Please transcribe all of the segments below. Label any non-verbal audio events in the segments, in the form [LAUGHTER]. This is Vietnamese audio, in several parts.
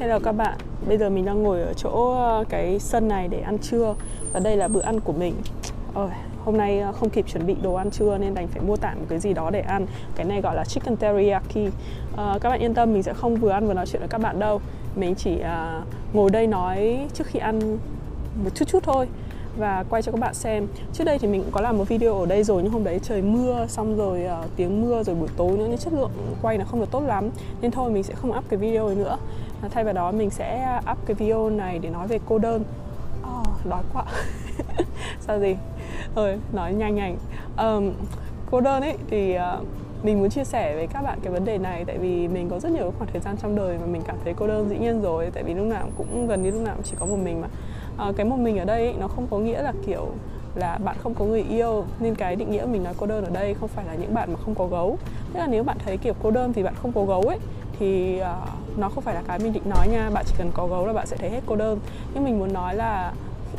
Hello các bạn, bây giờ mình đang ngồi ở chỗ ờ, cái sân này để ăn trưa. Và đây là bữa ăn của mình. Ôi, Hôm nay ờ, không kịp chuẩn bị đồ ăn trưa nên đành phải mua tạm một cái gì đó để ăn. Cái này gọi là chicken teriyaki. À, Các bạn yên tâm, mình sẽ không vừa ăn vừa nói chuyện với các bạn đâu. Mình chỉ à, ngồi đây nói trước khi ăn một chút chút thôi và quay cho các bạn xem. Trước đây thì mình cũng có làm một video ở đây rồi nhưng hôm đấy trời mưa xong rồi uh, tiếng mưa rồi buổi tối nữa nên chất lượng quay nó không được tốt lắm. Nên thôi mình sẽ không up cái video này nữa thay vào đó mình sẽ up cái video này để nói về cô đơn. Oh, đói quá. [LAUGHS] Sao gì? Ơi nói nhanh nhanh. Um, cô đơn ấy thì uh, mình muốn chia sẻ với các bạn cái vấn đề này tại vì mình có rất nhiều khoảng thời gian trong đời mà mình cảm thấy cô đơn dĩ nhiên rồi. Tại vì lúc nào cũng gần như lúc nào cũng chỉ có một mình mà. À, cái một mình ở đây ấy, nó không có nghĩa là kiểu là bạn không có người yêu. Nên cái định nghĩa mình nói cô đơn ở đây không phải là những bạn mà không có gấu. Tức là nếu bạn thấy kiểu cô đơn vì bạn không có gấu ấy thì uh, nó không phải là cái mình định nói nha. Bạn chỉ cần có gấu là bạn sẽ thấy hết cô đơn. Nhưng mình muốn nói là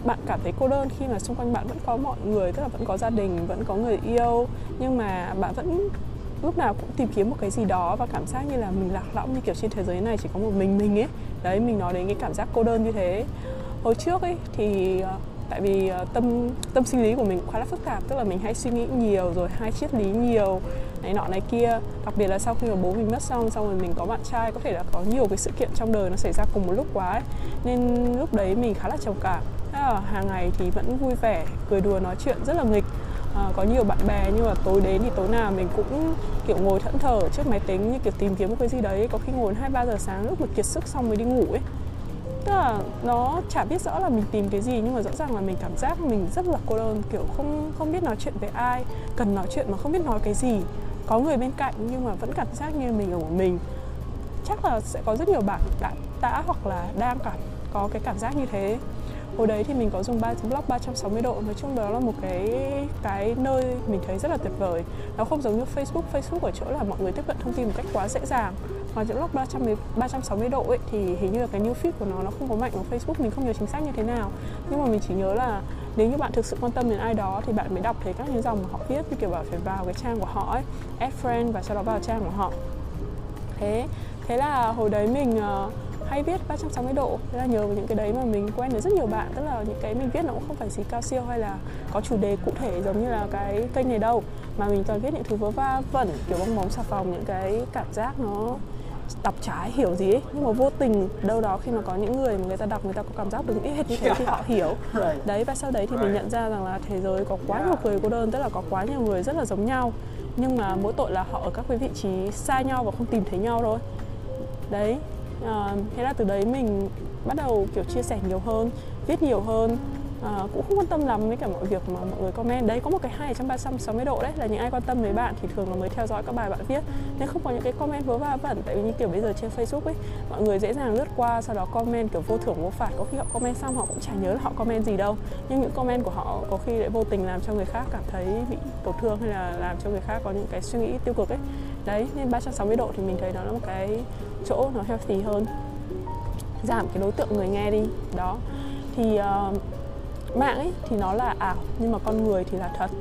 bạn cảm thấy cô đơn khi mà xung quanh bạn vẫn có mọi người, tức là vẫn có gia đình, vẫn có người yêu, nhưng mà bạn vẫn lúc nào cũng tìm kiếm một cái gì đó và cảm giác như là mình lạc lõng như kiểu trên thế giới này chỉ có một mình mình ấy. Đấy, mình nói đến cái cảm giác cô đơn như thế. Hồi trước ấy thì ờ, tại vì ờ, tâm tâm sinh lý của mình khá là phức tạp tức là mình hay suy nghĩ nhiều rồi hay triết lý nhiều này nọ này kia. Đặc biệt là sau khi mà bố mình mất xong xong rồi mình có bạn trai có thể là có nhiều cái sự kiện trong đời nó xảy ra cùng một lúc quá ấy. nên lúc đấy mình khá là trầm cảm. Là hàng ngày thì vẫn vui vẻ cười đùa nói chuyện rất là nghịch. À, có nhiều bạn bè nhưng mà tối đến thì tối nào mình cũng kiểu ngồi thẫn thờ trước máy tính như kiểu tìm kiếm một cái gì đấy. Có khi ngồi hai ba giờ sáng lúc mà kiệt sức xong mới đi ngủ ấy tức là nó chả biết rõ là mình tìm cái gì, nhưng mà rõ ràng là mình cảm giác mình rất là cô đơn, kiểu không không biết nói chuyện với ai, cần nói chuyện mà không biết nói cái gì. Có người bên cạnh nhưng mà vẫn cảm giác như mình ở một mình. Chắc là sẽ có rất nhiều bạn đã đã hoặc là đang cảm, có cái cảm giác như thế. Hồi đấy thì mình có dùng ba blog 360 độ. Nói chung đó là một cái cái nơi mình thấy rất là tuyệt vời. Nó không giống như Facebook. Facebook ở chỗ là mọi người tiếp cận thông tin một cách quá dễ dàng còn blog 360 360 độ ấy thì hình như là cái new feed của nó nó không có mạnh ở Facebook mình không nhớ chính xác như thế nào. Nhưng mà mình chỉ nhớ là nếu như bạn thực sự quan tâm đến ai đó thì bạn mới đọc thấy các những dòng mà họ viết như kiểu bảo phải vào cái trang của họ ấy add friend và sau đó vào trang của họ. Thế thế là hồi đấy mình uh, hay viết 360 độ. Thế là nhờ vào những cái đấy mà mình quen được rất nhiều bạn. Tức là những cái mình viết nó cũng không phải gì cao siêu hay là có chủ đề cụ thể giống như là cái kênh này đâu. Mà mình toàn viết những thứ vớ va vẩn kiểu bong bóng xà phòng những cái cảm giác nó đọc trái hiểu gì ấy nhưng mà vô tình đâu đó khi mà có những người mà người ta đọc người ta có cảm giác được ít hết như thế thì họ [LAUGHS] hiểu. Đấy và sau đấy thì mình nhận ra rằng là thế giới có quá nhiều người cô đơn tức là có quá nhiều người rất là giống nhau. Nhưng mà mỗi tội là họ ở các cái vị trí xa nhau và không tìm thấy nhau thôi. Đấy à, thế là từ đấy mình bắt đầu kiểu chia sẻ nhiều hơn viết nhiều hơn à, cũng không quan tâm lắm với cả mọi việc mà mọi người comment. Đấy có một cái hay trong 360 độ đấy là những ai quan tâm với bạn thì thường là mới theo dõi các bài bạn viết. Nên không có những cái comment vớ va vẩn tại vì như kiểu bây giờ trên Facebook ấy mọi người dễ dàng lướt qua sau đó comment kiểu vô thưởng vô phạt. Có khi họ comment xong họ cũng chả nhớ là họ comment gì đâu. Nhưng những comment của họ có khi lại vô tình làm cho người khác cảm thấy bị tổn thương hay là làm cho người khác có những cái suy nghĩ tiêu cực ấy. Đấy nên 360 độ thì mình thấy đó là một cái chỗ nó healthy hơn. Giảm cái đối tượng người nghe đi. Đó. Thì uh, mạng ấy thì nó là ảo nhưng mà con người thì là thật.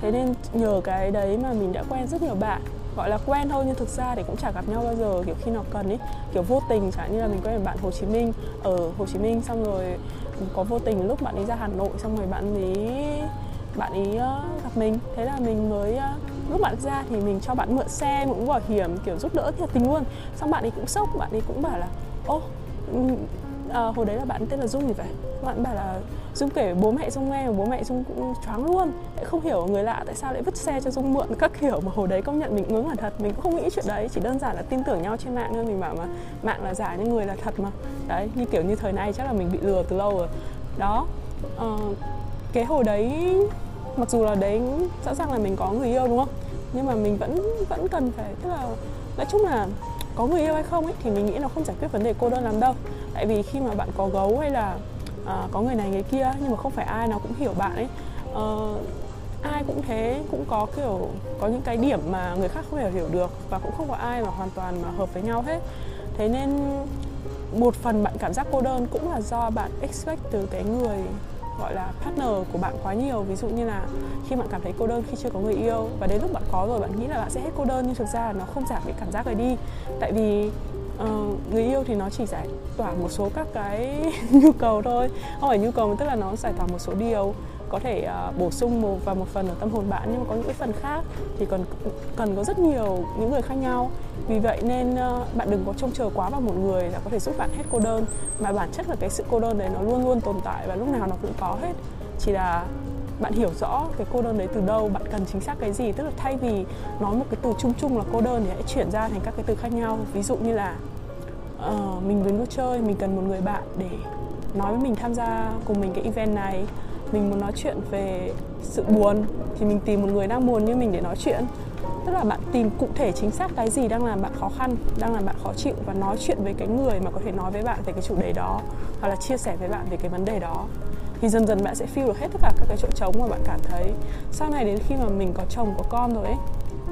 Thế nên nhờ cái đấy mà mình đã quen rất nhiều bạn. Gọi là quen thôi nhưng thực ra thì cũng chả gặp nhau bao giờ kiểu khi nào cần ấy. Kiểu vô tình chẳng như là mình quen bạn Hồ Chí Minh ở Hồ Chí Minh xong rồi có vô tình lúc bạn ấy ra Hà Nội xong rồi bạn ấy bạn ấy uh, gặp mình. Thế là mình mới uh, lúc bạn ra thì mình cho bạn mượn xe mượn bảo hiểm kiểu giúp đỡ thiệt tình luôn. Xong bạn ấy cũng sốc bạn ấy cũng bảo là ô ừ, à, hồi đấy là bạn tên là dung thì phải. Bạn bảo là dung kể bố mẹ dung nghe và bố mẹ dung cũng choáng luôn. Lại không hiểu người lạ tại sao lại vứt xe cho dung mượn các kiểu mà hồi đấy công nhận mình ngưỡng là thật. Mình cũng không nghĩ chuyện đấy chỉ đơn giản là tin tưởng nhau trên mạng thôi. Mình bảo mà mạng là giả nhưng người là thật mà. Đấy như kiểu như thời nay chắc là mình bị lừa từ lâu rồi. Đó. À, cái hồi đấy mặc dù là đấy rõ ràng là mình có người yêu đúng không? Nhưng mà mình vẫn vẫn cần phải tức là nói chung là có người yêu hay không ấy thì mình nghĩ nó không giải quyết vấn đề cô đơn lắm đâu. Tại vì khi mà bạn có gấu hay là à, có người này người kia nhưng mà không phải ai nào cũng hiểu bạn ấy à, ai cũng thế cũng có kiểu có những cái điểm mà người khác không thể hiểu được và cũng không có ai mà hoàn toàn mà hợp với nhau hết. Thế nên một phần bạn cảm giác cô đơn cũng là do bạn expect từ cái người gọi là partner của bạn quá nhiều. Ví dụ như là khi bạn cảm thấy cô đơn khi chưa có người yêu và đến lúc bạn có rồi bạn nghĩ là bạn sẽ hết cô đơn nhưng thực ra là nó không giảm cái cảm giác này đi. Tại vì uh, người yêu thì nó chỉ giải tỏa một số các cái [LAUGHS] nhu cầu thôi. Không phải nhu cầu mà tức là nó giải tỏa một số điều có thể uh, bổ sung một và một phần ở tâm hồn bạn nhưng mà có những cái phần khác thì còn cần có rất nhiều những người khác nhau. Vì vậy nên uh, bạn đừng có trông chờ quá vào một người là có thể giúp bạn hết cô đơn mà bản chất là cái sự cô đơn đấy nó luôn luôn tồn tại và lúc nào nó cũng có hết. Chỉ là bạn hiểu rõ cái cô đơn đấy từ đâu bạn cần chính xác cái gì tức là thay vì nói một cái từ chung chung là cô đơn thì hãy chuyển ra thành các cái từ khác nhau. Ví dụ như là uh, mình muốn vui chơi mình cần một người bạn để nói với mình tham gia cùng mình cái event này mình muốn nói chuyện về sự buồn, thì mình tìm một người đang buồn như mình để nói chuyện. Tức là bạn tìm cụ thể chính xác cái gì đang làm bạn khó khăn, đang làm bạn khó chịu và nói chuyện với cái người mà có thể nói với bạn về cái chủ đề đó, hoặc là chia sẻ với bạn về cái vấn đề đó. Thì dần dần bạn sẽ feel được hết tất cả các cái chỗ trống mà bạn cảm thấy. Sau này đến khi mà mình có chồng, có con rồi ấy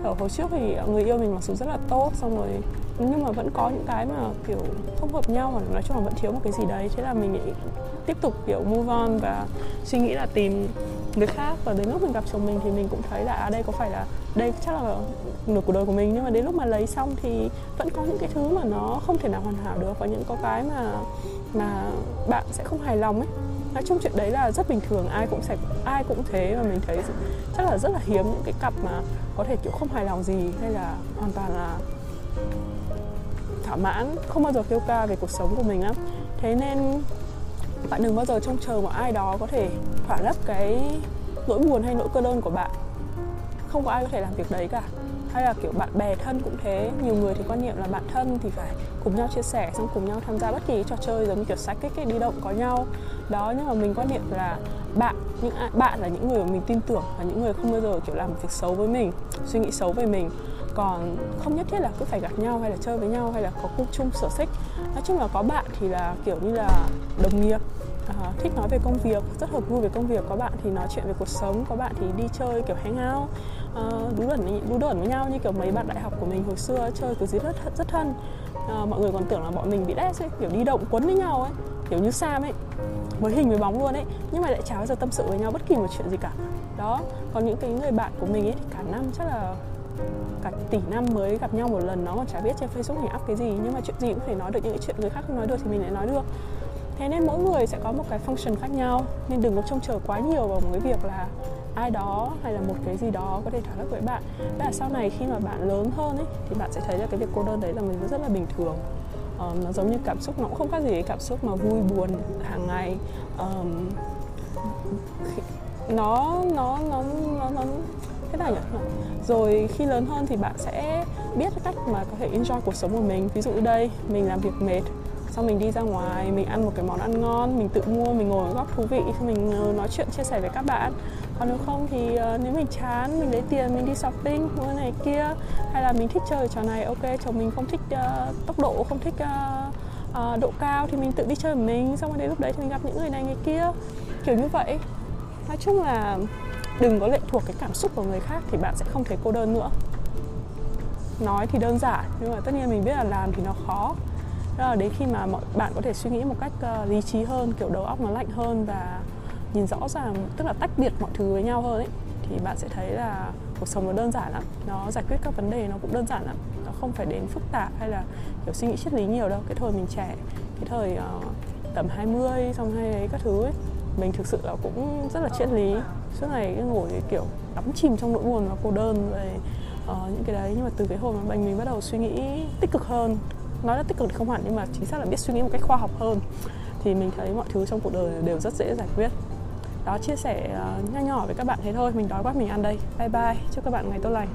ở hồi trước thì người yêu mình mặc dù rất là tốt, xong rồi nhưng mà vẫn có những cái mà, kiểu, không hợp nhau mà nói chung là vẫn thiếu một cái gì đấy. Thế là mình tiếp tục, kiểu, move on và suy nghĩ là tìm người khác. Và đến lúc mình gặp chồng mình thì mình cũng thấy là à đây có phải là, đây chắc là nửa cuộc đời của mình. Nhưng mà đến lúc mà lấy xong thì vẫn có những cái thứ mà nó không thể nào hoàn hảo được. Và những có cái mà mà bạn sẽ không hài lòng ấy nói chung chuyện đấy là rất bình thường, ai cũng sẽ, ai cũng thế và mình thấy chắc là rất là hiếm những cái cặp mà có thể, kiểu, không hài lòng gì hay là hoàn toàn là thỏa mãn, không bao giờ kêu ca về cuộc sống của mình á. Thế nên bạn đừng bao giờ trông chờ một ai đó có thể thỏa lấp cái nỗi buồn hay nỗi cơ đơn của bạn. Không có ai có thể làm việc đấy cả hay là kiểu bạn bè thân cũng thế. Nhiều người thì quan niệm là bạn thân thì phải cùng nhau chia sẻ xong cùng nhau tham gia bất kỳ trò chơi giống như kiểu sách cái đi động có nhau. Đó nhưng mà mình quan niệm là bạn những bạn là những người mà mình tin tưởng và những người không bao giờ kiểu làm việc xấu với mình suy nghĩ xấu về mình. Còn không nhất thiết là cứ phải gặp nhau hay là chơi với nhau hay là có cùng chung sở thích. Nói chung là có bạn thì là kiểu như là đồng nghiệp. À, thích nói về công việc rất hợp vui về công việc. Có bạn thì nói chuyện về cuộc sống có bạn thì đi chơi kiểu hang out uh, đú đẩn đú đẩn với nhau như kiểu mấy bạn đại học của mình hồi xưa chơi kiểu gì rất rất thân. Uh, mọi người còn tưởng là bọn mình bị đét ấy, kiểu đi động quấn với nhau ấy kiểu như Sam ấy với hình với bóng luôn ấy. Nhưng mà lại chả bao giờ tâm sự với nhau bất kỳ một chuyện gì cả. Đó còn những cái người bạn của mình ấy thì cả năm chắc là cả tỷ năm mới gặp nhau một lần nó còn chả biết trên Facebook mình up cái gì nhưng mà chuyện gì cũng phải nói được những cái chuyện người khác không nói được thì mình lại nói được. Thế nên mỗi người sẽ có một cái function khác nhau nên đừng có trông chờ quá nhiều vào một cái việc là ai đó hay là một cái gì đó có thể thỏa lấp với bạn. Và sau này khi mà bạn lớn hơn ấy thì bạn sẽ thấy là cái việc cô đơn đấy là mình rất là bình thường. Um, nó giống như cảm xúc nó cũng không khác gì cái cảm xúc mà vui buồn hàng ngày. Um, nó nó nó nó nó thế nào nhỉ? Rồi khi lớn hơn thì bạn sẽ biết cách mà có thể enjoy cuộc sống của mình. Ví dụ đây mình làm việc mệt xong mình đi ra ngoài mình ăn một cái món ăn ngon mình tự mua mình ngồi góc thú vị xong mình ờ, nói chuyện chia sẻ với các bạn. Còn nếu không thì uh, nếu mình chán mình lấy tiền mình đi shopping mua này kia hay là mình thích chơi trò này ok chồng mình không thích uh, tốc độ không thích uh, uh, độ cao thì mình tự đi chơi mình. Xong rồi đến lúc đấy thì mình gặp những người này người kia kiểu như vậy. Nói chung là đừng có lệ thuộc cái cảm xúc của người khác thì bạn sẽ không thấy cô đơn nữa. Nói thì đơn giản nhưng mà tất nhiên mình biết là làm thì nó khó đó là đến khi mà mọi bạn có thể suy nghĩ một cách uh, lý trí hơn kiểu đầu óc nó lạnh hơn và nhìn rõ ràng tức là tách biệt mọi thứ với nhau hơn ấy thì bạn sẽ thấy là cuộc sống nó đơn giản lắm. Nó giải quyết các vấn đề nó cũng đơn giản lắm. Nó không phải đến phức tạp hay là kiểu suy nghĩ triết lý nhiều đâu. Cái thời mình trẻ cái thời uh, tầm 20 xong hay ấy các thứ ấy mình thực sự là cũng rất là triết lý. Suốt ngày ngồi kiểu đắm chìm trong nỗi buồn và cô đơn về uh, những cái đấy. Nhưng mà từ cái hồi mà mình mình bắt đầu suy nghĩ tích cực hơn nói là tích cực thì không hẳn nhưng mà chính xác là biết suy nghĩ một cách khoa học hơn. Thì mình thấy mọi thứ trong cuộc đời đều rất dễ giải quyết. Đó chia sẻ uh, nho nhỏ với các bạn thế thôi. Mình đói quá mình ăn đây. Bye bye. Chúc các bạn ngày tốt lành.